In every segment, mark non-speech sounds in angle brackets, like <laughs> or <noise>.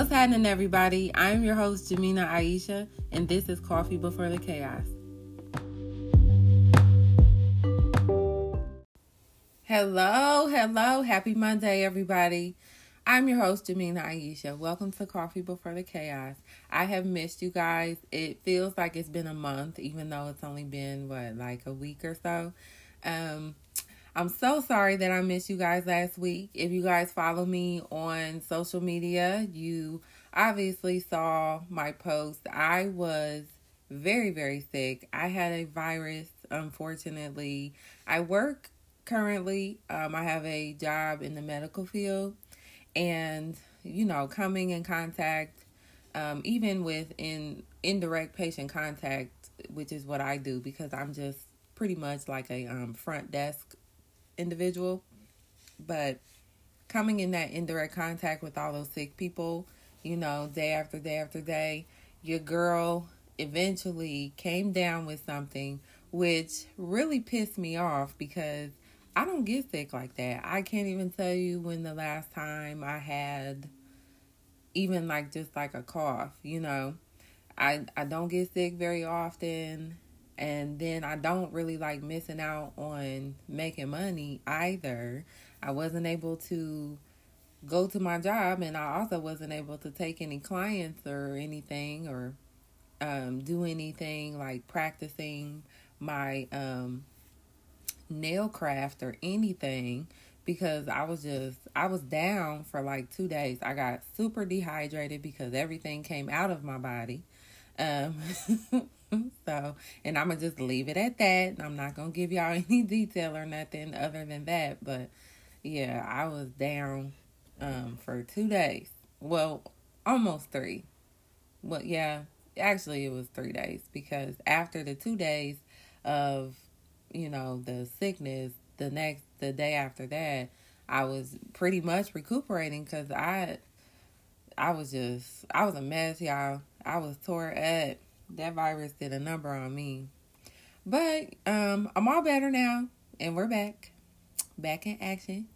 What's happening, everybody? I'm your host, Jemina Ayasha, and this is Coffee Before the Chaos. Hello, hello. Happy Monday, everybody. I'm your host, Jemina Ayasha. Welcome to Coffee Before the Chaos. I have missed you guys. It feels like it's been a month, even though it's only been, what, like a week or so. Um, I'm so sorry that I missed you guys last week. If you guys follow me on social media, you obviously saw my post. I was very, very sick. I had a virus, unfortunately. I work currently, um, I have a job in the medical field, and you know, coming in contact, um, even with in indirect patient contact, which is what I do because I'm just pretty much like a um, front desk individual. But coming in that indirect contact with all those sick people, you know, day after day after day, your girl eventually came down with something which really pissed me off because I don't get sick like that. I can't even tell you when the last time I had even like just like a cough, you know. I I don't get sick very often and then I don't really like missing out on making money either. I wasn't able to go to my job and I also wasn't able to take any clients or anything or um, do anything like practicing my um, nail craft or anything because I was just I was down for like 2 days. I got super dehydrated because everything came out of my body. Um <laughs> <laughs> so, and I'm to just leave it at that. I'm not to give y'all <laughs> any detail or nothing other than that, but yeah, I was down um for 2 days. Well, almost 3. Well, yeah, actually it was 3 days because after the 2 days of you know, the sickness, the next, the day after that, I was pretty much recuperating because I, I was just, I was a mess, y'all. I was tore up. That virus did a number on me. But um, I'm all better now, and we're back, back in action.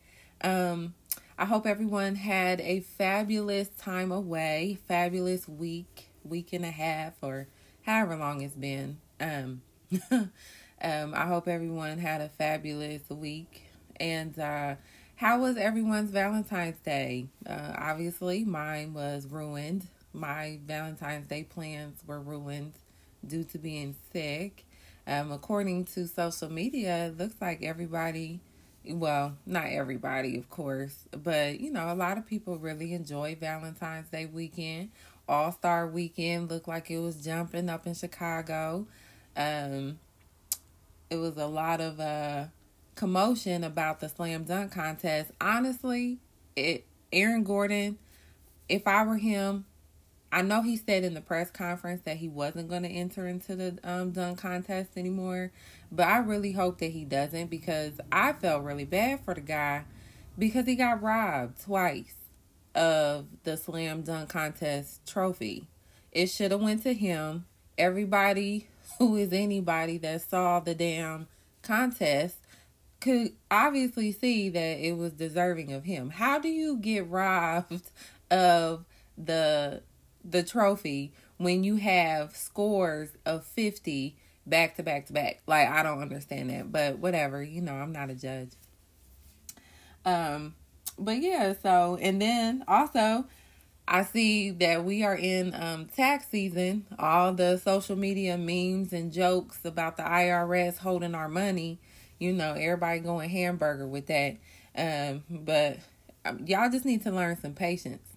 Um, I hope everyone had a fabulous time away, fabulous week, week and a half, or however long it's been. Um, <laughs> Um, I hope everyone had a fabulous week. And uh, how was everyone's Valentine's Day? Uh, obviously, mine was ruined. My Valentine's Day plans were ruined due to being sick. Um, according to social media, it looks like everybody, well, not everybody, of course, but you know, a lot of people really enjoy Valentine's Day weekend. All Star Weekend looked like it was jumping up in Chicago. Um, it was a lot of uh, commotion about the slam dunk contest. Honestly, it Aaron Gordon, if I were him, I know he said in the press conference that he wasn't going to enter into the um, dunk contest anymore, but I really hope that he doesn't because I felt really bad for the guy because he got robbed twice of the slam dunk contest trophy. It should have went to him. Everybody who is anybody that saw the damn contest could obviously see that it was deserving of him. How do you get robbed of the the trophy when you have scores of 50 back to back to back? Like I don't understand that, but whatever, you know, I'm not a judge. Um but yeah, so and then also I see that we are in um, tax season. All the social media memes and jokes about the IRS holding our money. You know, everybody going hamburger with that. Um, but um, y'all just need to learn some patience.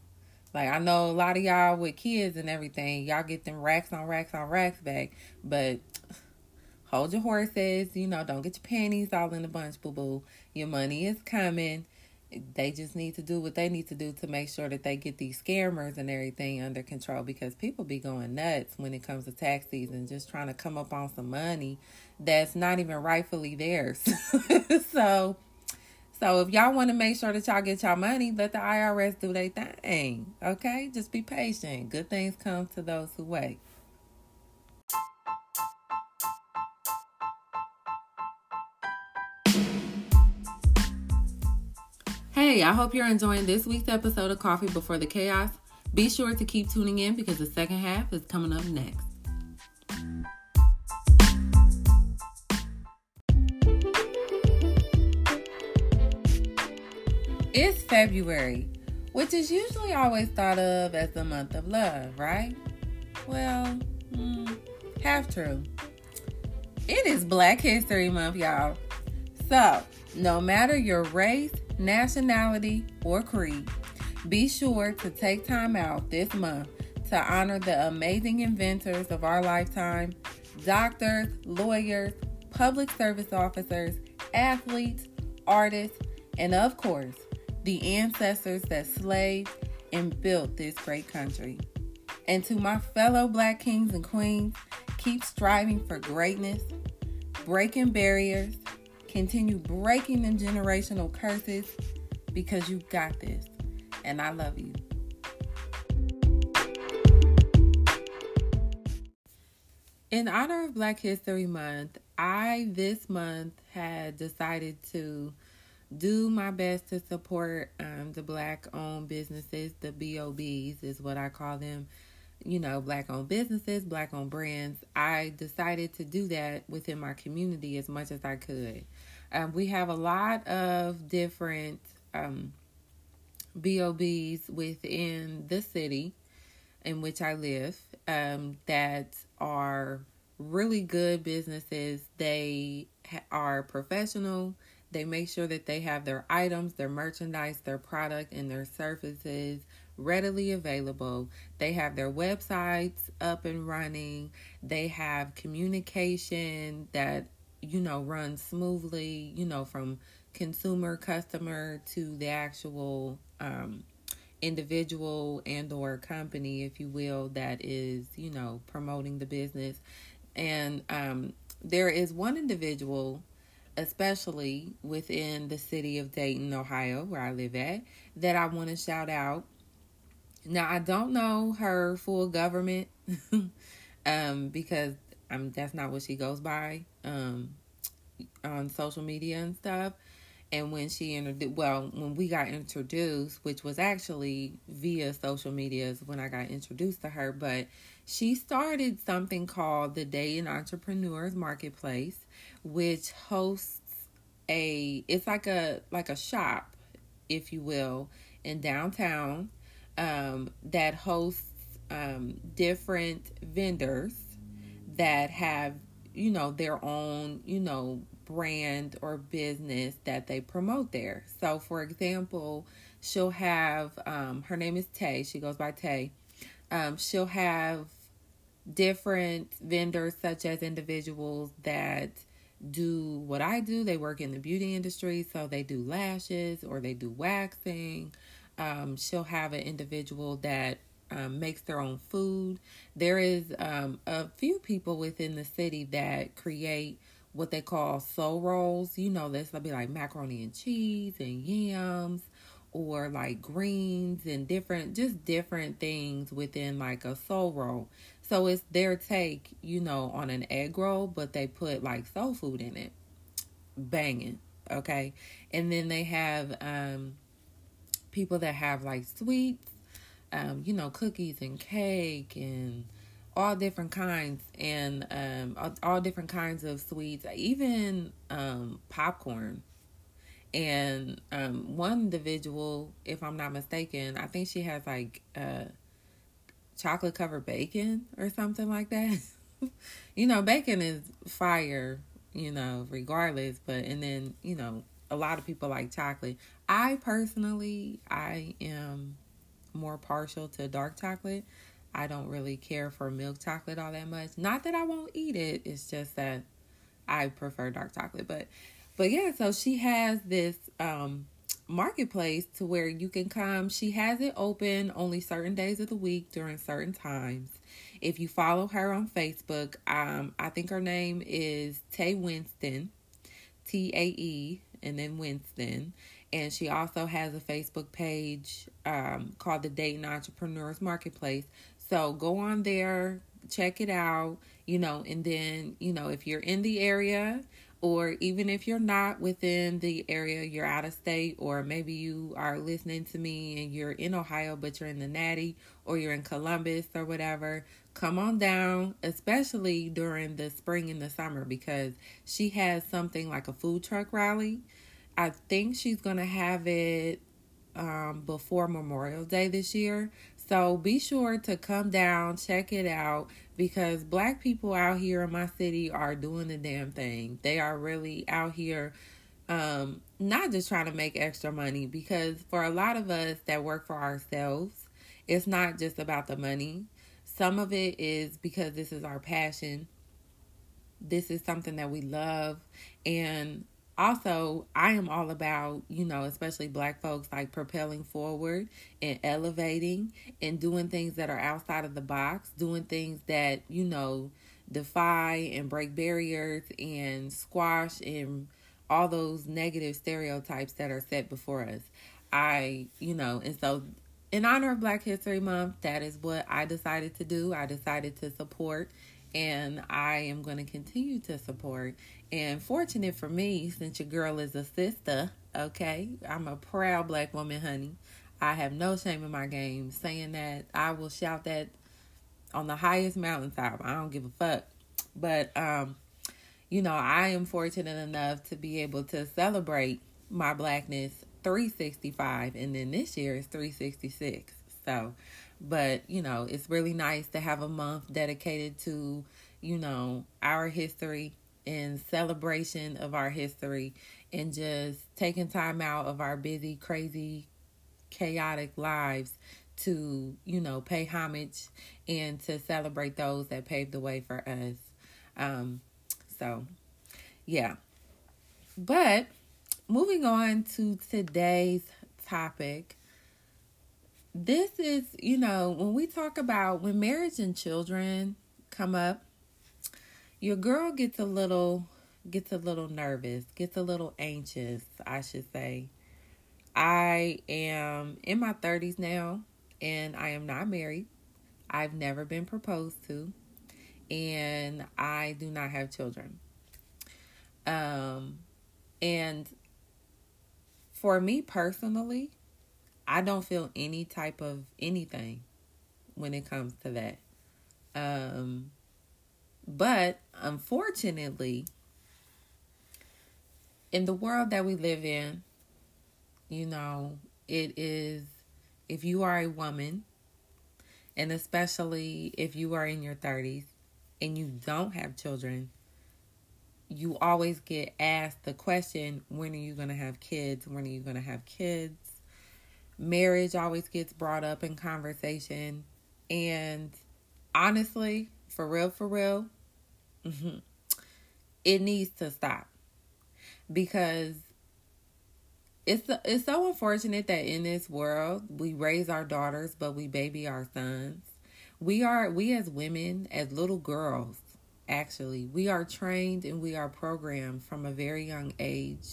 Like I know a lot of y'all with kids and everything, y'all get them racks on racks on racks back, but <sighs> hold your horses. You know, don't get your panties all in a bunch, boo boo. Your money is coming they just need to do what they need to do to make sure that they get these scammers and everything under control because people be going nuts when it comes to tax season just trying to come up on some money that's not even rightfully theirs <laughs> so so if y'all want to make sure that y'all get y'all money let the irs do their thing okay just be patient good things come to those who wait Hey, I hope you're enjoying this week's episode of Coffee Before the Chaos. Be sure to keep tuning in because the second half is coming up next. It's February, which is usually always thought of as the month of love, right? Well, mm, half true. It is Black History Month, y'all. So, no matter your race, nationality, or creed, be sure to take time out this month to honor the amazing inventors of our lifetime doctors, lawyers, public service officers, athletes, artists, and of course, the ancestors that slaved and built this great country. And to my fellow black kings and queens, keep striving for greatness, breaking barriers, continue breaking the generational curses because you got this and I love you. In honor of Black History Month, I this month had decided to do my best to support um, the black owned businesses, the BOBs is what I call them. You know, black owned businesses, black owned brands. I decided to do that within my community as much as I could. Um, we have a lot of different um, BOBs within the city in which I live um, that are really good businesses. They ha- are professional. They make sure that they have their items, their merchandise, their product, and their services readily available. They have their websites up and running. They have communication that, you know, runs smoothly, you know, from consumer customer to the actual um, individual and or company if you will that is you know promoting the business and um, there is one individual especially within the city of dayton ohio where i live at that i want to shout out. Now i don't know her full government <laughs> um, because um, that's not what she goes by um, on social media and stuff. And when she introduced well when we got introduced which was actually via social medias when i got introduced to her but she started something called the Dayton Entrepreneurs Marketplace which hosts a it's like a like a shop if you will in downtown um, that hosts um, different vendors that have you know their own you know brand or business that they promote there. So, for example, she'll have um, her name is Tay. She goes by Tay. Um, she'll have different vendors, such as individuals that do what I do. They work in the beauty industry, so they do lashes or they do waxing. Um, she'll have an individual that um, makes their own food. There is um, a few people within the city that create what they call soul rolls. You know, this will be like macaroni and cheese and yams or like greens and different, just different things within like a soul roll. So it's their take, you know, on an egg roll, but they put like soul food in it. Banging. Okay. And then they have um people that have like sweets, um, you know, cookies and cake and all different kinds and um, all, different kinds of sweets, even um, popcorn. And um, one individual, if I'm not mistaken, I think she has like uh, chocolate covered bacon or something like that. <laughs> you know, bacon is fire, you know, regardless. But, and then, you know, a lot of people like chocolate. I personally, I am more partial to dark chocolate. I don't really care for milk chocolate all that much. Not that I won't eat it, it's just that I prefer dark chocolate. But but yeah, so she has this um marketplace to where you can come. She has it open only certain days of the week during certain times. If you follow her on Facebook, um, I think her name is Tay Winston, T A E, and then Winston. And she also has a Facebook page um, called the Dayton Entrepreneurs Marketplace. So go on there, check it out, you know, and then, you know, if you're in the area or even if you're not within the area, you're out of state, or maybe you are listening to me and you're in Ohio, but you're in the Natty or you're in Columbus or whatever, come on down, especially during the spring and the summer, because she has something like a food truck rally. I think she's going to have it um, before Memorial Day this year. So be sure to come down, check it out, because black people out here in my city are doing the damn thing. They are really out here um, not just trying to make extra money, because for a lot of us that work for ourselves, it's not just about the money. Some of it is because this is our passion. This is something that we love. And also i am all about you know especially black folks like propelling forward and elevating and doing things that are outside of the box doing things that you know defy and break barriers and squash and all those negative stereotypes that are set before us. I you know and so in honor of black history month that is what i decided to do. I decided to support and I am going to continue to support. And fortunate for me, since your girl is a sister, okay, I'm a proud black woman, honey. I have no shame in my game saying that. I will shout that on the highest mountaintop. I don't give a fuck. But, um, you know, I am fortunate enough to be able to celebrate my blackness 365, and then this year is 366. So, but, you know, it's really nice to have a month dedicated to, you know, our history and celebration of our history and just taking time out of our busy, crazy, chaotic lives to, you know, pay homage and to celebrate those that paved the way for us. Um, so, yeah. But moving on to today's topic, this is, you know, when we talk about when marriage and children come up, your girl gets a little gets a little nervous, gets a little anxious, I should say. I am in my 30s now and I am not married. I've never been proposed to and I do not have children. Um and for me personally, I don't feel any type of anything when it comes to that. Um, but unfortunately, in the world that we live in, you know, it is if you are a woman, and especially if you are in your 30s and you don't have children, you always get asked the question when are you going to have kids? When are you going to have kids? Marriage always gets brought up in conversation. And honestly, for real, for real, <laughs> it needs to stop because it's it's so unfortunate that in this world we raise our daughters but we baby our sons. We are we as women, as little girls, actually, we are trained and we are programmed from a very young age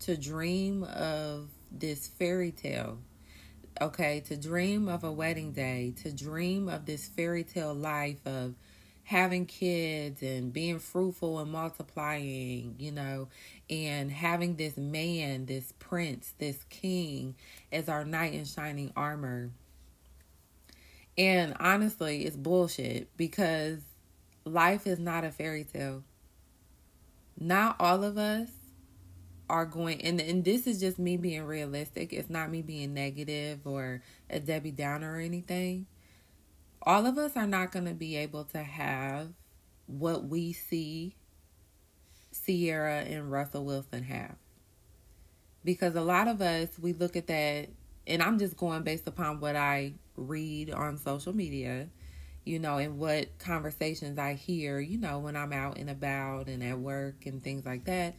to dream of this fairy tale okay, to dream of a wedding day, to dream of this fairy tale life of having kids and being fruitful and multiplying, you know, and having this man, this prince, this king as our knight in shining armor. And honestly, it's bullshit because life is not a fairy tale. Not all of us are going and and this is just me being realistic. It's not me being negative or a Debbie Downer or anything. All of us are not going to be able to have what we see Ciara and Russell Wilson have. Because a lot of us we look at that and I'm just going based upon what I read on social media, you know, and what conversations I hear, you know, when I'm out and about and at work and things like that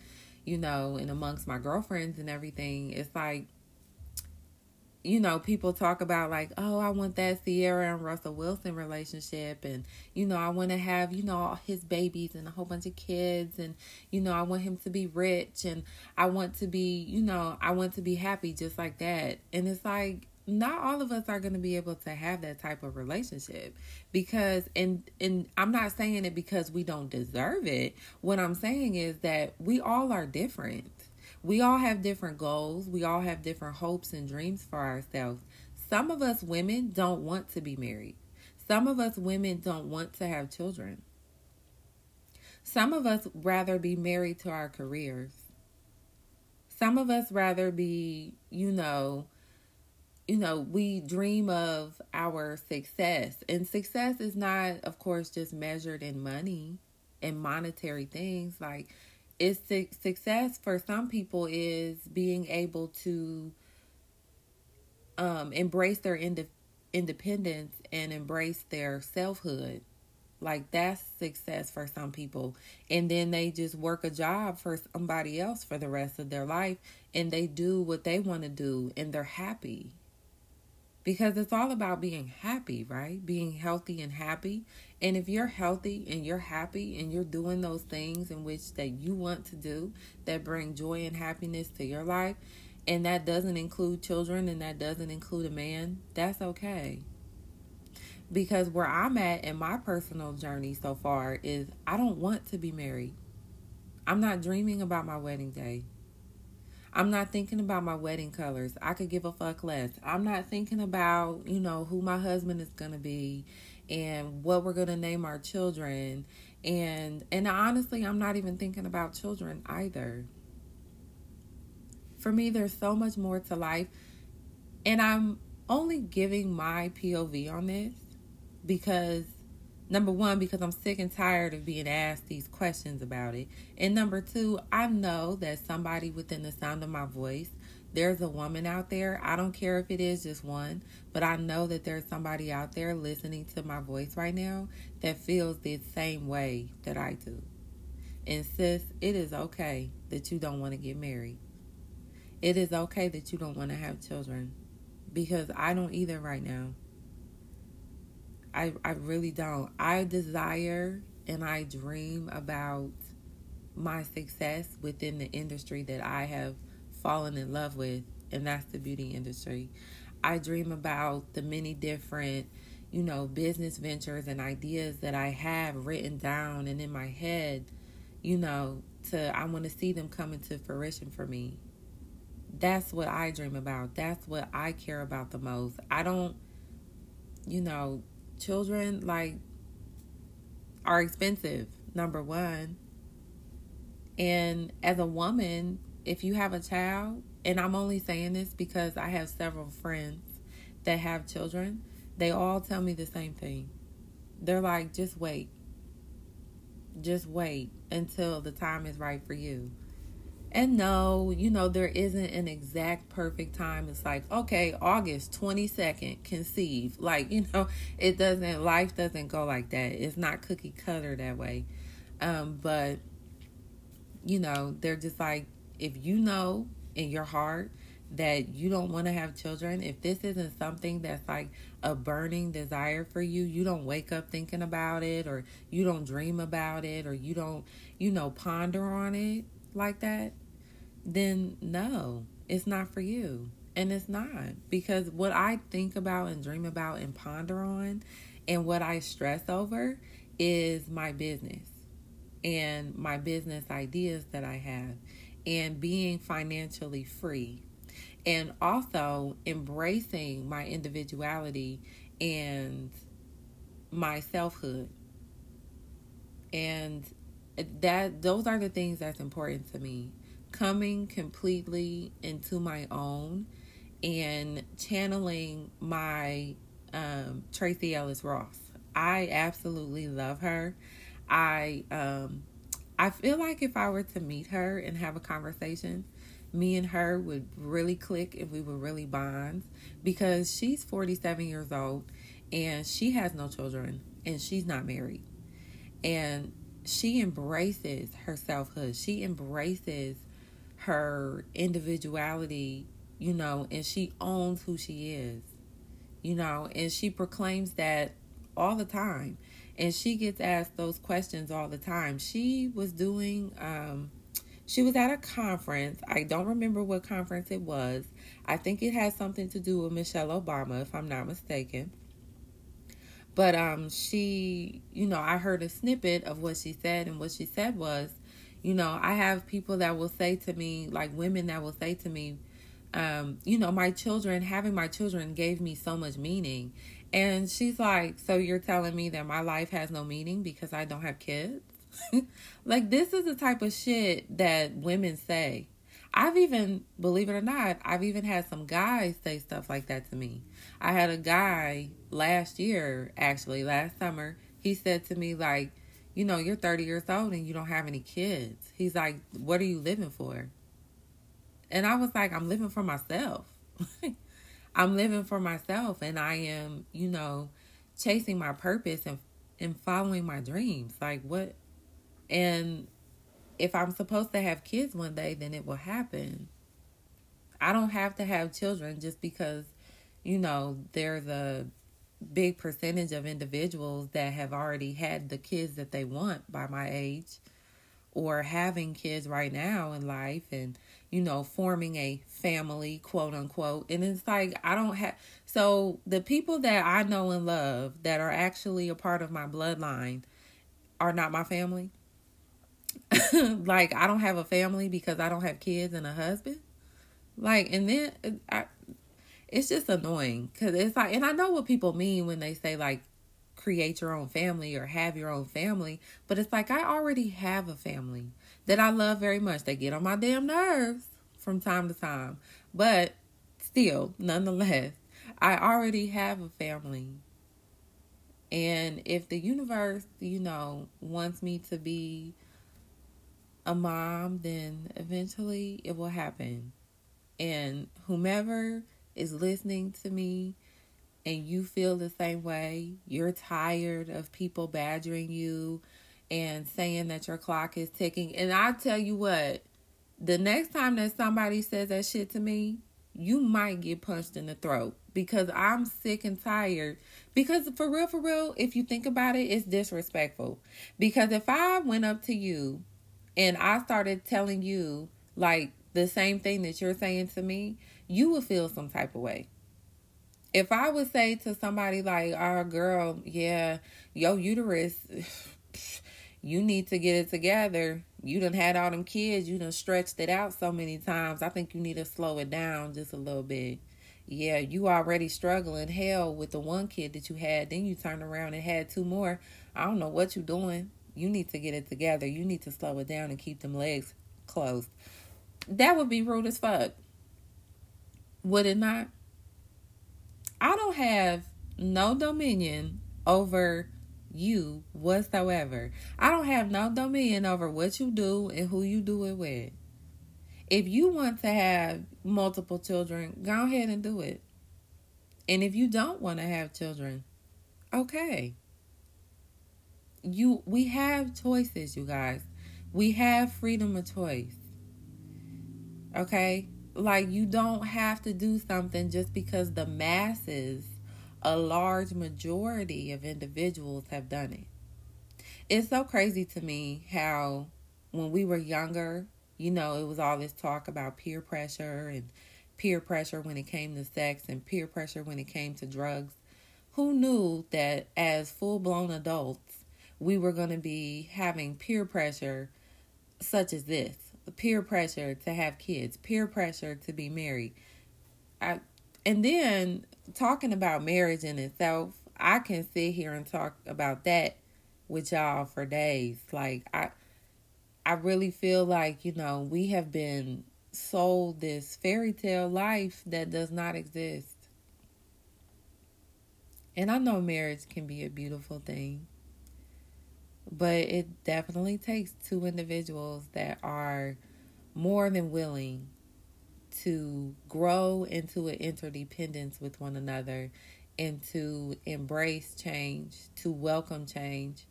you know, and amongst my girlfriends and everything, it's like, you know, people talk about like, oh, I want that Ciara and Russell Wilson relationship, and you know, I want to have you know all his babies and a whole bunch of kids, and you know, I want him to be rich, and I want to be, you know, I want to be happy just like that. And it's like, not all of us are going to be able to have that type of relationship because and and I'm not saying it because we don't deserve it. What I'm saying is that we all are different. We all have different goals. We all have different hopes and dreams for ourselves. Some of us women don't want to be married. Some of us women don't want to have children. Some of us rather be married to our careers. Some of us rather be, you know, you know, we dream of our success. And success is not, of course, just measured in money and monetary things. Like, it's success for some people is being able to um, embrace their ind- independence and embrace their selfhood. Like that's success for some people. And then they just work a job for somebody else for the rest of their life and they do what they want to do and they're happy because it's all about being happy, right? Being healthy and happy. And if you're healthy and you're happy and you're doing those things in which that you want to do that bring joy and happiness to your life, and that doesn't include children and that doesn't include a man, that's okay. Because where I'm at in my personal journey so far is I don't want to be married. I'm not dreaming about my wedding day. I'm not thinking about my wedding colors. I could give a fuck less. I'm not thinking about, you know, who my husband is going to be and what we're going to name our children. And and honestly, I'm not even thinking about children either. For me, there's so much more to life. And I'm only giving my POV on this because Number one, because I'm sick and tired of being asked these questions about it. And number two, I know that somebody within the sound of my voice, there's a woman out there. I don't care if it is just one, but I know that there's somebody out there listening to my voice right now that feels the same way that I do. And sis, it is okay that you don't want to get married. It is okay that you don't want to have children because I don't either right now. I, I really don't. I desire and I dream about my success within the industry that I have fallen in love with, and that's the beauty industry. I dream about the many different, you know, business ventures and ideas that I have written down and in my head, you know, to I want to see them come into fruition for me. That's what I dream about. That's what I care about the most. I don't, you know, children like are expensive number one. And as a woman if you have a child and i'm only saying this because i have several friends that have children they all tell me the same thing. They're like just wait. Just wait until the time is right for you and no, you know, there isn't an exact perfect time. It's like, okay, August 22nd, conceive. Like, you know, <laughs> it doesn't, life doesn't go like that. It's not cookie cutter that way. Um, but, you know, they're just like, if you know in your heart that you don't want to have children, if this isn't something that's like a burning desire for you, you don't wake up thinking about it, or you don't dream about it, or you don't, you know, ponder on it like that, then no, it's not for you. And it's not because what I think about and dream about and ponder on and what I stress over is my business and my business ideas that I have and being financially free and also embracing my individuality and my selfhood. And that those are the things that's important to me coming completely into my own and channeling my um, Tracee Ellis Ross. I absolutely love her. I um, I feel like if I were to meet her and have a conversation, me and her would really click and we would really bond because she's 47 years old and she has no children and she's not married. And she embraces her selfhood. She embraces her individuality, you know, and she owns who she is, you know, and she proclaims that all the time. And she gets asked those questions all the time. She was doing, um, she was at a conference. I don't remember what conference it was. I think it had something to do with Michelle Obama, if I'm not mistaken. But um, she, you know, I heard a snippet of what she said, and what she said was, you know, I have people that will say to me, like women that will say to me, um, you know, my children, having my children gave me so much meaning. And she's like, So you're telling me that my life has no meaning because I don't have kids? <laughs> like this is the type of shit that women say. I've even, believe it or not, I've even had some guys say stuff like that to me. I had a guy last year, actually, last summer, he said to me, like, you know, you're 30 years old and you don't have any kids. He's like, what are you living for? And I was like, I'm living for myself. <laughs> I'm living for myself and I am, you know, chasing my purpose and and following my dreams. Like what and if I'm supposed to have kids one day, then it will happen. I don't have to have children just because, you know, there's a big percentage of individuals that have already had the kids that they want by my age or having kids right now in life and you know forming a family quote unquote and it's like i don't have so the people that i know and love that are actually a part of my bloodline are not my family <laughs> like I don't have a family because I don't have kids and a husband. Like, and then uh, I, it's just annoying because it's like, and I know what people mean when they say like create your own family or have your own family, but it's like I already have a family that I love very much. They get on my damn nerves from time to time, but still, nonetheless, I already have a family. And if the universe, you know, wants me to be a mom, then eventually it will happen. And whomever is listening to me and you feel the same way, you're tired of people badgering you and saying that your clock is ticking. And I tell you what, the next time that somebody says that shit to me, you might get punched in the throat because I'm sick and tired. Because for real, for real, if you think about it, it's disrespectful. Because if I went up to you and I started telling you like the same thing that you're saying to me, you would feel some type of way. If I would say to somebody like, "Our oh, girl, yeah, your uterus, <sighs> you need to get it together. You done had all them kids. You done stretched it out so many times. I think you need to slow it down just a little bit." Yeah, you already struggling hell with the one kid that you had. Then you turn around and had two more. I don't know what you doing you need to get it together. You need to slow it down and keep them legs closed. That would be rude as fuck. Would it not? I don't have no dominion over you whatsoever. I don't have no dominion over what you do and who you do it with. If you want to have multiple children, go ahead and do it. And if you don't want to have children, okay you we have choices, you guys. We have freedom of choice. Okay? Like you don't have to do something just because the masses, a large majority of individuals have done it. It's so crazy to me how when we were younger, you know, it was all this talk about peer pressure and peer pressure when it came to sex and peer pressure when it came to drugs. Who knew that as full blown adults, we were going to be having peer pressure such as this peer pressure to have kids, peer pressure to be married. I, and then talking about marriage in itself, I can sit here and talk about that with y'all for days. Like I I really feel like, you know, we have been sold this fairy tale life that does not exist. And I know marriage can be a beautiful thing. But it definitely takes two individuals that are more than willing to grow into an interdependence with one another and to embrace change, to welcome change,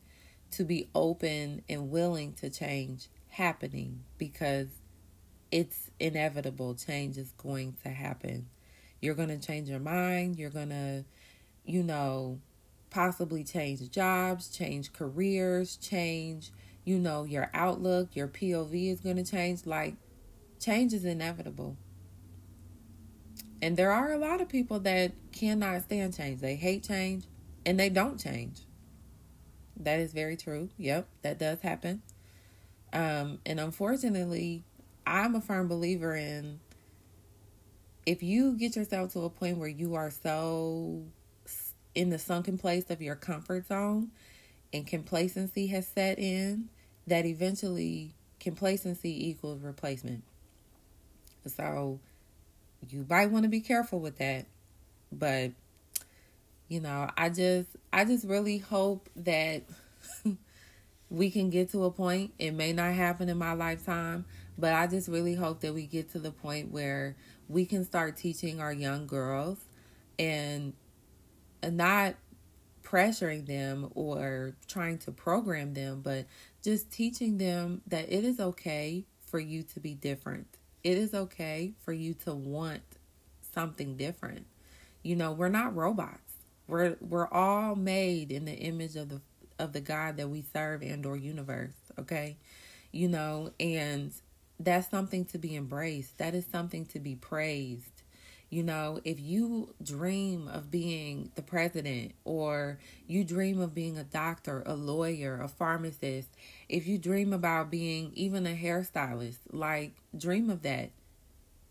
to be open and willing to change happening because it's inevitable. Change is going to happen. You're going to change your mind. You're going to, you know, possibly change jobs, change careers, change, you know, your outlook, your POV is going to change. Like, change is inevitable. And there are a lot of people that cannot stand change. They hate change and they don't change. That is very true. Yep, that does happen. Um, and unfortunately, I'm a firm believer in if you get yourself to a point where you are so in the sunken place of your comfort zone and complacency has set in, that eventually complacency equals replacement. So you might want to be careful with that. But you know, I just I just really hope that <laughs> we can get to a point. It may not happen in my lifetime, but I just really hope that we get to the point where we can start teaching our young girls and not pressuring them or trying to program them, but just teaching them that it is okay for you to be different. It is okay for you to want something different. You know, we're not robots. We're we're all made in the image of the of the God that we serve and or universe, okay? You know, and that's something to be embraced. That is something to be praised. You know, if you dream of being the president or you dream of being a doctor, a lawyer, a pharmacist, if you dream about being even a hairstylist, like dream of that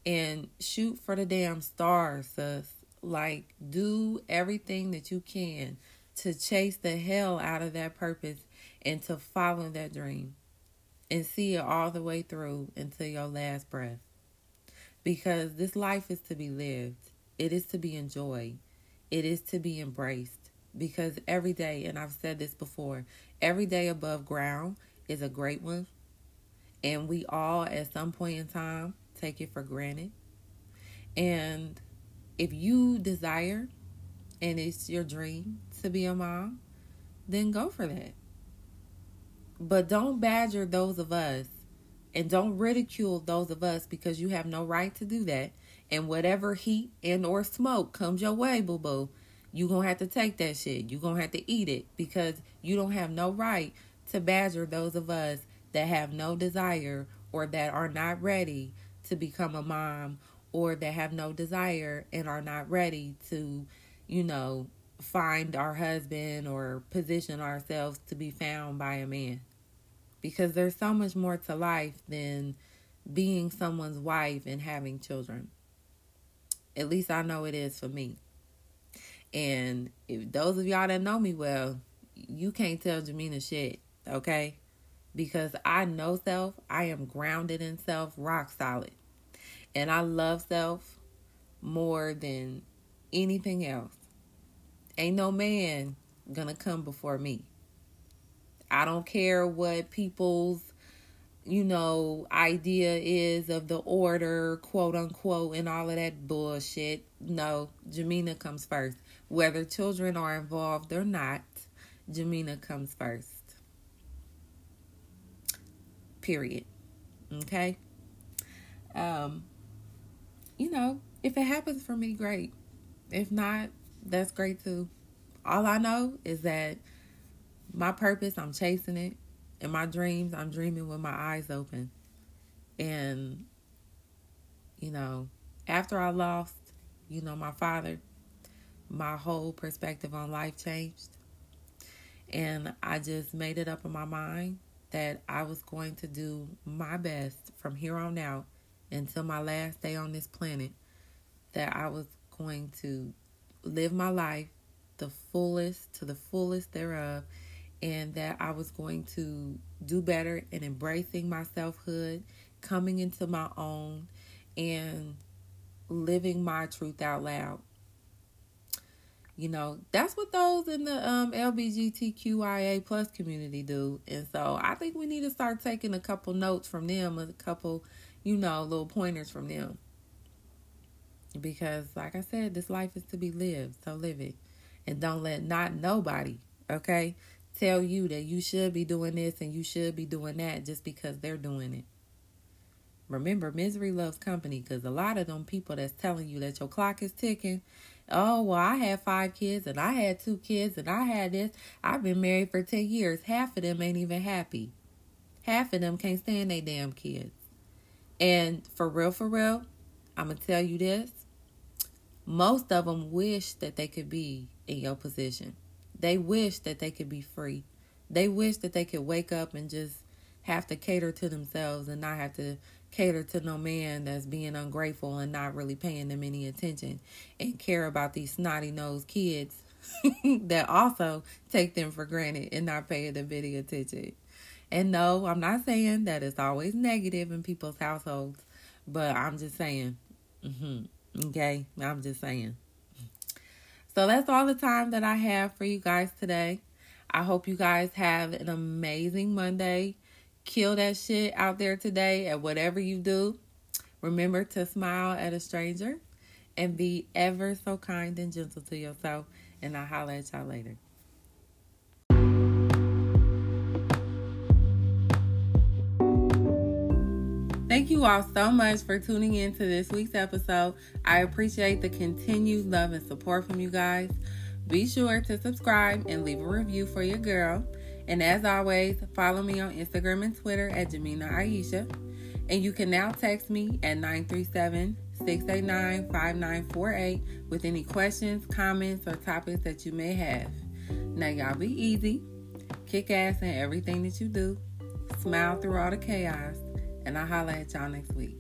and shoot for the damn stars, sis. Like do everything that you can to chase the hell out of that purpose and to follow that dream and see it all the way through until your last breath. Because this life is to be lived, it is to be enjoyed, it is to be embraced. Because every day, and I've said this before, every day above ground is a great one. And we all, at some point in time, take it for granted. And if you desire and it's your dream to be a mom, then go for that. But don't badger those of us and don't ridicule those of us because you have no right to do that. And whatever heat and or smoke comes your way, boo boo, you're gonna have to take that shit. you're gonna have to eat it because you don't have no right to badger those of us that have no desire or that are not ready to become a mom or that have no desire and are not ready to, you know, find our husband or position ourselves to be found by a man. Because there's so much more to life than being someone's wife and having children. At least I know it is for me. And if those of y'all that know me well, you can't tell Jemina shit, okay? Because I know self, I am grounded in self, rock solid. And I love self more than anything else. Ain't no man gonna come before me. I don't care what people's, you know, idea is of the order, quote unquote, and all of that bullshit. No, Jemina comes first. Whether children are involved or not, Jemina comes first. Period. Okay? Um, you know, if it happens for me, great. If not, that's great too. All I know is that my purpose, I'm chasing it. And my dreams, I'm dreaming with my eyes open. And, you know, after I lost, you know, my father, my whole perspective on life changed. And I just made it up in my mind that I was going to do my best from here on out until my last day on this planet, that I was going to live my life the fullest to the fullest thereof and that I was going to do better in embracing my selfhood, coming into my own and living my truth out loud. You know, that's what those in the um, LBGTQIA plus community do. And so I think we need to start taking a couple notes from them, a couple, you know, little pointers from them. Because, like I said, this life is to be lived, so live it. And don't let not nobody, okay, tell you that you should be doing this and you should be doing that just because they're doing it. Remember, misery loves company because a lot of them people that's telling you that your clock is ticking. Oh, well, I had five kids and I had two kids and I had this. I've been married for 10 years. Half of them ain't even happy. half of them can't stand their damn kids. And for real, for real, I'm going to tell you this. Most of them wish that they could be in your position. They wish that they could be free. They wish that they could wake up and just have to cater to themselves and not have to cater to no man that's being ungrateful and not really paying them any attention and care about these snotty nosed kids <laughs> that also take them for granted and not pay them any attention. And no, I'm not saying that it's always negative in people's households, but I'm just saying, mm-hmm, okay, I'm just saying. So that's all the time that I have for you guys today. I hope you guys have an amazing Monday. Kill that shit out there today at whatever you do. Remember to smile at a stranger and be ever so kind and gentle to yourself. And I'll holler at y'all later. Thank you all so much for tuning in to this week's episode. I appreciate the continued love and support from you guys. Be sure to subscribe and leave a review for your girl. And as always, follow me on Instagram and Twitter at Jemina Ayasha. And you can now text me at 937 689 5948 with any questions, comments, or topics that you may have. Now, y'all be easy, kick ass in everything that you do, smile through all the chaos, and I'll holla at y'all next week.